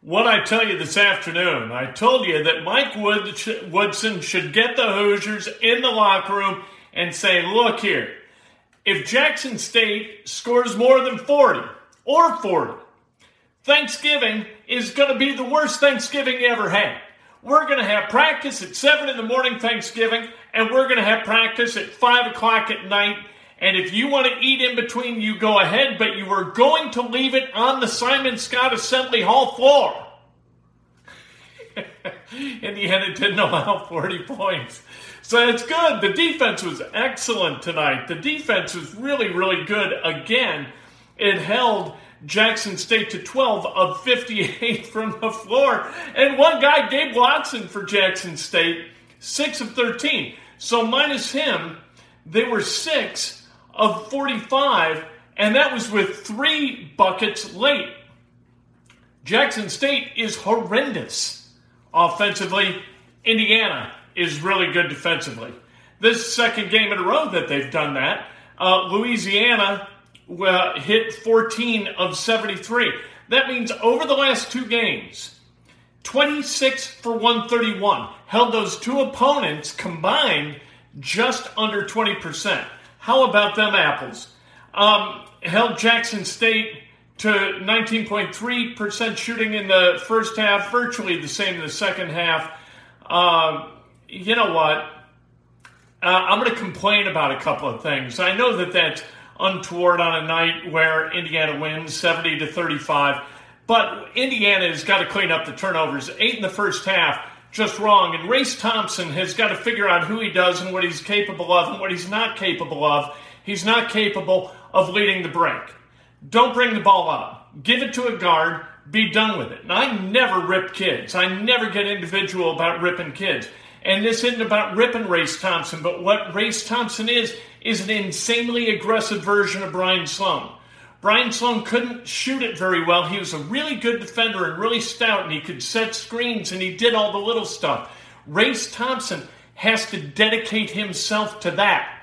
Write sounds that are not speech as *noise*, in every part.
What I tell you this afternoon, I told you that Mike Wood, Woodson should get the Hoosiers in the locker room and say, look here, if Jackson State scores more than 40 or 40, Thanksgiving is going to be the worst Thanksgiving you ever had. We're going to have practice at 7 in the morning Thanksgiving, and we're going to have practice at 5 o'clock at night. And if you want to eat in between, you go ahead, but you are going to leave it on the Simon Skjodt Assembly Hall floor. *laughs* in the end, it didn't allow 40 points. So it's good. The defense was excellent tonight. The defense was really, really good. Again, it held Jackson State to 12 of 58 *laughs* from the floor. And one guy, Gabe Watson for Jackson State, 6 of 13. So minus him, they were 6 of 45, and that was with three buckets late. Jackson State is horrendous offensively. Indiana is really good defensively. This second game in a row that they've done that. Uh, Louisiana uh, hit 14 of 73. That means over the last two games, 26 for 131 held those two opponents combined just under 20%. How about them apples? Um, held Jackson State to 19.3% shooting in the first half, virtually the same in the second half. Uh, you know what? Uh, I'm going to complain about a couple of things. I know that that's untoward on a night where Indiana wins 70 to 35, but Indiana has got to clean up the turnovers. Eight in the first half just wrong. And Race Thompson has got to figure out who he does and what he's capable of and what he's not capable of. He's not capable of leading the break. Don't bring the ball up. Give it to a guard. Be done with it. And I never rip kids. I never get individual about ripping kids. And this isn't about ripping Race Thompson, but what Race Thompson is, is an insanely aggressive version of Brian Sloan. Brian Sloan couldn't shoot it very well. He was a really good defender and really stout, and he could set screens and he did all the little stuff. Race Thompson has to dedicate himself to that.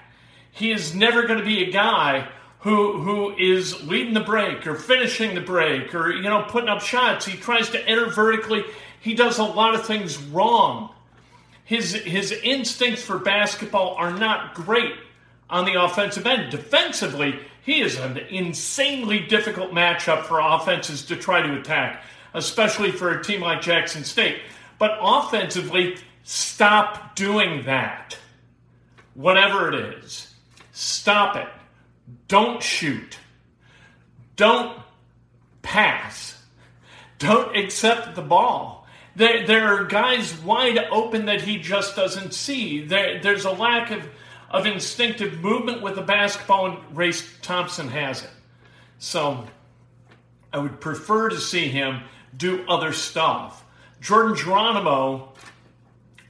He is never going to be a guy who who is leading the break or finishing the break or you know putting up shots. He tries to enter vertically. He does a lot of things wrong. His his instincts for basketball are not great on the offensive end. Defensively, he is an insanely difficult matchup for offenses to try to attack, especially for a team like Jackson State. But offensively, stop doing that. Whatever it is, stop it. Don't shoot. Don't pass. Don't accept the ball. There, there are guys wide open that he just doesn't see. There, there's a lack of of instinctive movement with the basketball, and Race Thompson has it. So I would prefer to see him do other stuff. Jordan Geronimo,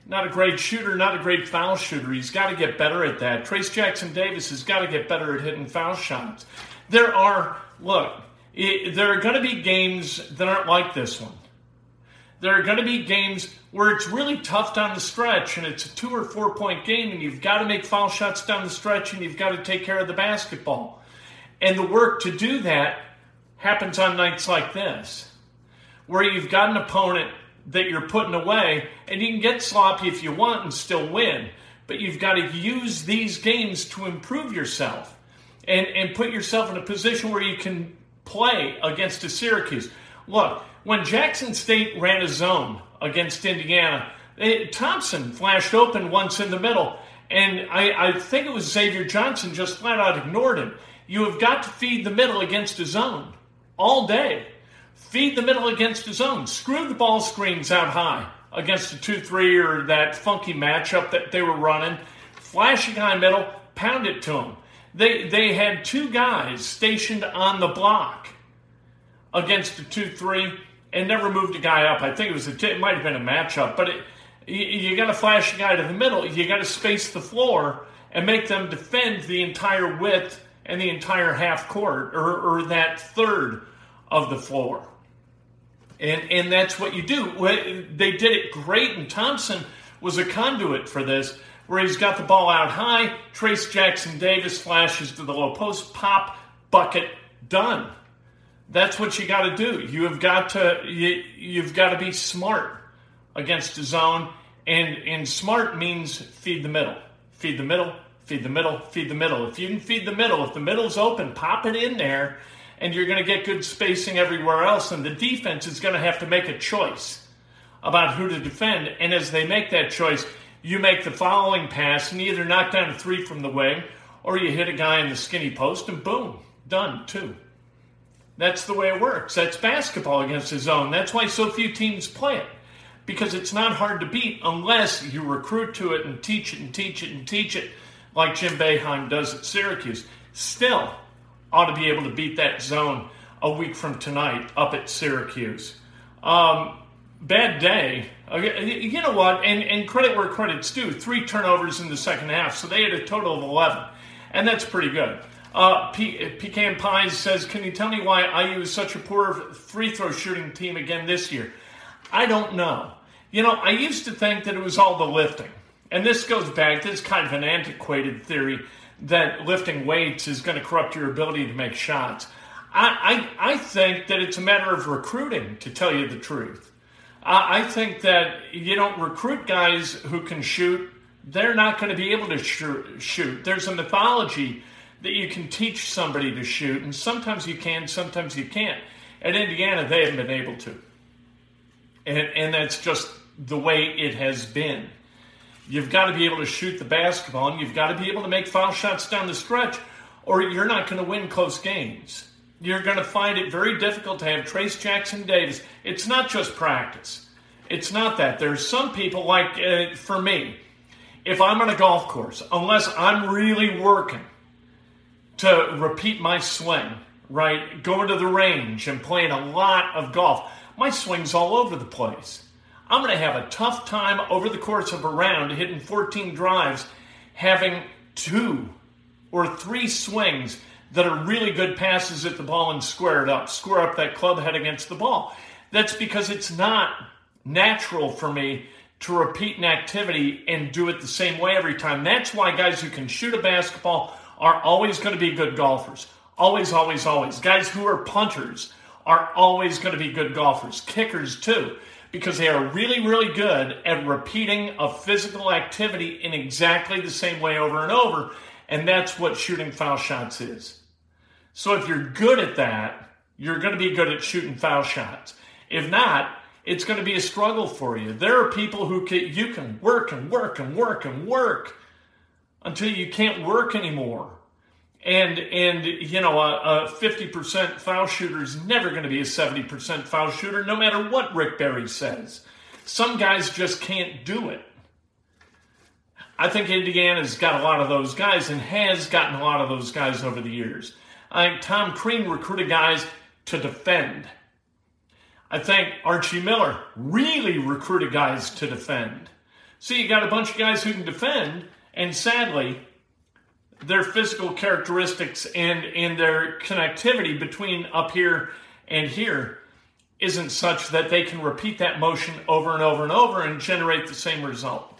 not a great shooter, not a great foul shooter. He's got to get better at that. Trayce Jackson Davis has got to get better at hitting foul shots. There are, look, It, there are going to be games that aren't like this one. There are going to be games where it's really tough down the stretch and it's a two or four point game and you've got to make foul shots down the stretch and you've got to take care of the basketball. And the work to do that happens on nights like this, where you've got an opponent that you're putting away and you can get sloppy if you want and still win. But you've got to use these games to improve yourself and, and put yourself in a position where you can play against a Syracuse. Look, when Jackson State ran a zone against Indiana, it, Thompson flashed open once in the middle, and I, I think it was Xavier Johnson just flat out ignored him. You have got to feed the middle against a zone all day. Feed the middle against a zone. Screw the ball screens out high against a 2 3 or that funky matchup that they were running. Flash a guy middle, pound it to him. They, they had two guys stationed on the block against a 2 3 and never moved a guy up. I think it was a, it might have been a matchup, but it, you, you got to flash a guy to the middle. You got to space the floor and make them defend the entire width and the entire half court or, or that third of the floor. And, and that's what you do. They did it great, and Thompson was a conduit for this, where he's got the ball out high. Trayce Jackson Davis flashes to the low post, pop, bucket, done. That's what you got to do. You have got to you, you've got to be smart against a zone, and and smart means feed the middle, feed the middle, feed the middle, feed the middle. If you can feed the middle, if the middle's open, pop it in there, and you're going to get good spacing everywhere else. And the defense is going to have to make a choice about who to defend. And as they make that choice, you make the following pass and either knock down a three from the wing or you hit a guy in the skinny post and boom, done, two. That's the way it works. That's basketball against the zone. That's why so few teams play it. Because it's not hard to beat unless you recruit to it and teach it and teach it and teach it like Jim Boeheim does at Syracuse. Still, ought to be able to beat that zone a week from tonight up at Syracuse. Um, bad day. You know what? And, and credit where credit's due. Three turnovers in the second half, so they had a total of 11. And that's pretty good. Uh, P- Pecan Pies says, Can you tell me why IU is such a poor free throw shooting team again this year? I don't know. You know, I used to think that it was all the lifting. And this goes back, this is kind of an antiquated theory that lifting weights is going to corrupt your ability to make shots. I, I, I think that it's a matter of recruiting, to tell you the truth. I, I think that you don't recruit guys who can shoot, they're not going to be able to shoot. There's a mythology that you can teach somebody to shoot, and sometimes you can, sometimes you can't. At Indiana, they haven't been able to. And, and that's just the way it has been. You've got to be able to shoot the basketball and you've got to be able to make foul shots down the stretch, or you're not going to win close games. You're going to find it very difficult to have Trayce Jackson Davis. It's not just practice. It's not that. There's some people, like uh, for me, if I'm on a golf course, unless I'm really working to repeat my swing, right, going to the range and playing a lot of golf, my swing's all over the place. I'm going to have a tough time over the course of a round hitting 14 drives, having two or three swings that are really good passes at the ball and square it up, square up that club head against the ball. That's because it's not natural for me to repeat an activity and do it the same way every time. That's why guys who can shoot a basketball are always going to be good golfers. Always, always, always. Guys who are punters are always going to be good golfers. Kickers, too because they are really, really good at repeating a physical activity in exactly the same way over and over. And that's what shooting foul shots is. So if you're good at that, you're going to be good at shooting foul shots. If not, it's going to be a struggle for you. There are people who can, you can work and work and work and work until you can't work anymore. And and you know a, a 50% foul shooter is never going to be a 70% foul shooter, no matter what Rick Barry says. Some guys just can't do it. I think Indiana's got a lot of those guys and has gotten a lot of those guys over the years. I think Tom Crean recruited guys to defend. I think Archie Miller really recruited guys to defend. So you got a bunch of guys who can defend, and sadly, their physical characteristics and, and their connectivity between up here and here isn't such that they can repeat that motion over and over and over and generate the same result.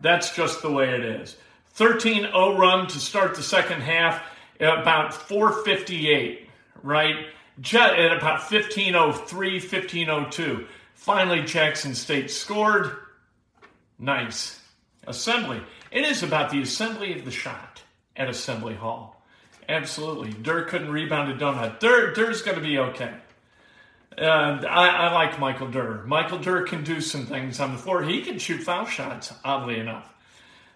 That's just the way it is. 13 0 run to start the second half, about 458, right? Jet at about 1503, 1502. Finally, Jackson State scored. Nice. Assembly. It is about the assembly of the shot at Assembly Hall. Absolutely. Durr couldn't rebound a donut. Durr, Durr's going to be okay. Uh, I, I, like Michael Durr. Michael Durr can do some things on the floor. He can shoot foul shots, oddly enough.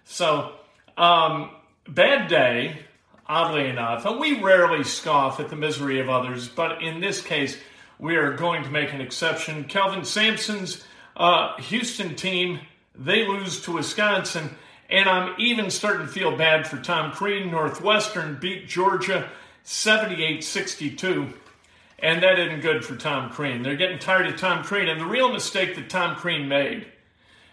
So, um, bad day, oddly enough. And we rarely scoff at the misery of others, but in this case, we are going to make an exception. Kelvin Sampson's uh, Houston team, they lose to Wisconsin. And I'm even starting to feel bad for Tom Crean. Northwestern beat Georgia 78 62. And that isn't good for Tom Crean. They're getting tired of Tom Crean. And the real mistake that Tom Crean made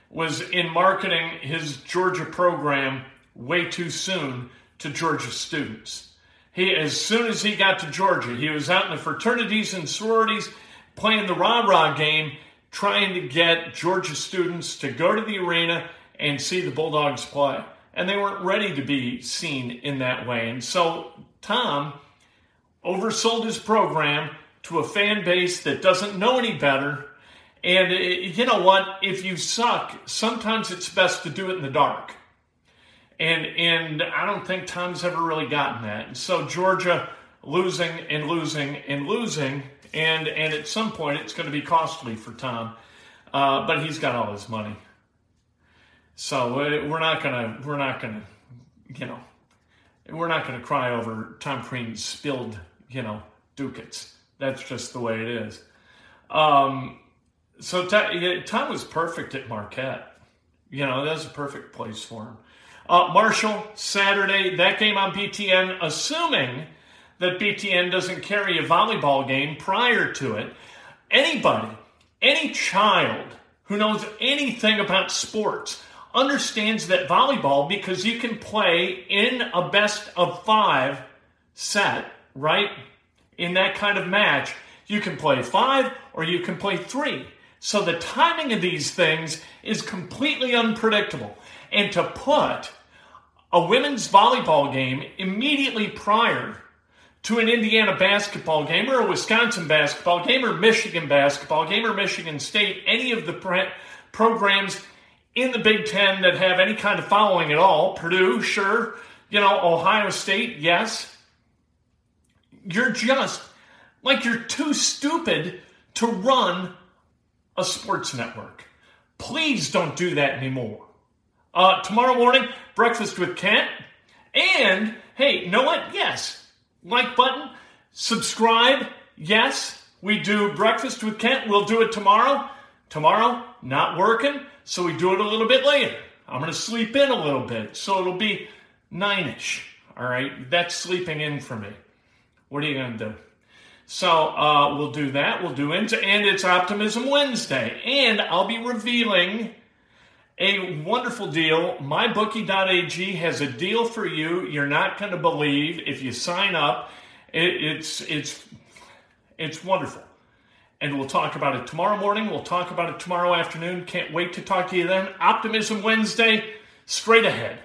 was in marketing his Georgia program way too soon to Georgia students. He, as soon as he got to Georgia, he was out in the fraternities and sororities playing the rah rah game, trying to get Georgia students to go to the arena and see the Bulldogs play. And they weren't ready to be seen in that way. And so Tom oversold his program to a fan base that doesn't know any better. And uh, you know what? If you suck, sometimes it's best to do it in the dark. And and I don't think Tom's ever really gotten that. And so Georgia losing and losing and losing, and and at some point it's going to be costly for Tom. Uh, but he's got all his money. So uh, we're not gonna we're not gonna you know we're not gonna cry over Tom Crean's spilled you know ducats. That's just the way it is. Um, so Tom was perfect at Marquette. You know that's a perfect place for him. Uh, Marshall Saturday that game on BTN, assuming that BTN doesn't carry a volleyball game prior to it. Anybody, any child who knows anything about sports understands that volleyball, because you can play in a best of five set, right? In that kind of match, you can play five or you can play three. So the timing of these things is completely unpredictable. And to put a women's volleyball game immediately prior to an Indiana basketball game or a Wisconsin basketball game or Michigan basketball game or Michigan State, any of the programs in the Big Ten that have any kind of following at all. Purdue, sure. You know, Ohio State, yes. You're just like you're too stupid to run a sports network. Please don't do that anymore. Uh, tomorrow morning, breakfast with Kent. And hey, you know what? Yes, like button, subscribe. Yes, we do breakfast with Kent. We'll do it tomorrow. Tomorrow, not working. So we do it a little bit later. I'm going to sleep in a little bit. So it'll be nine ish. All right. That's sleeping in for me. What are you going to do? So uh, we'll do that. We'll do into, and it's Optimism Wednesday. And I'll be revealing a wonderful deal. MyBookie.ag has a deal for you. You're not going to believe if you sign up. It, it's it's it's wonderful and we'll talk about it tomorrow morning. We'll talk about it tomorrow afternoon. Can't wait to talk to you then. Optimism Wednesday, straight ahead.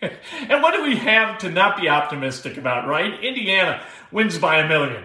*laughs* and what do we have to not be optimistic about, right? Indiana wins by a million.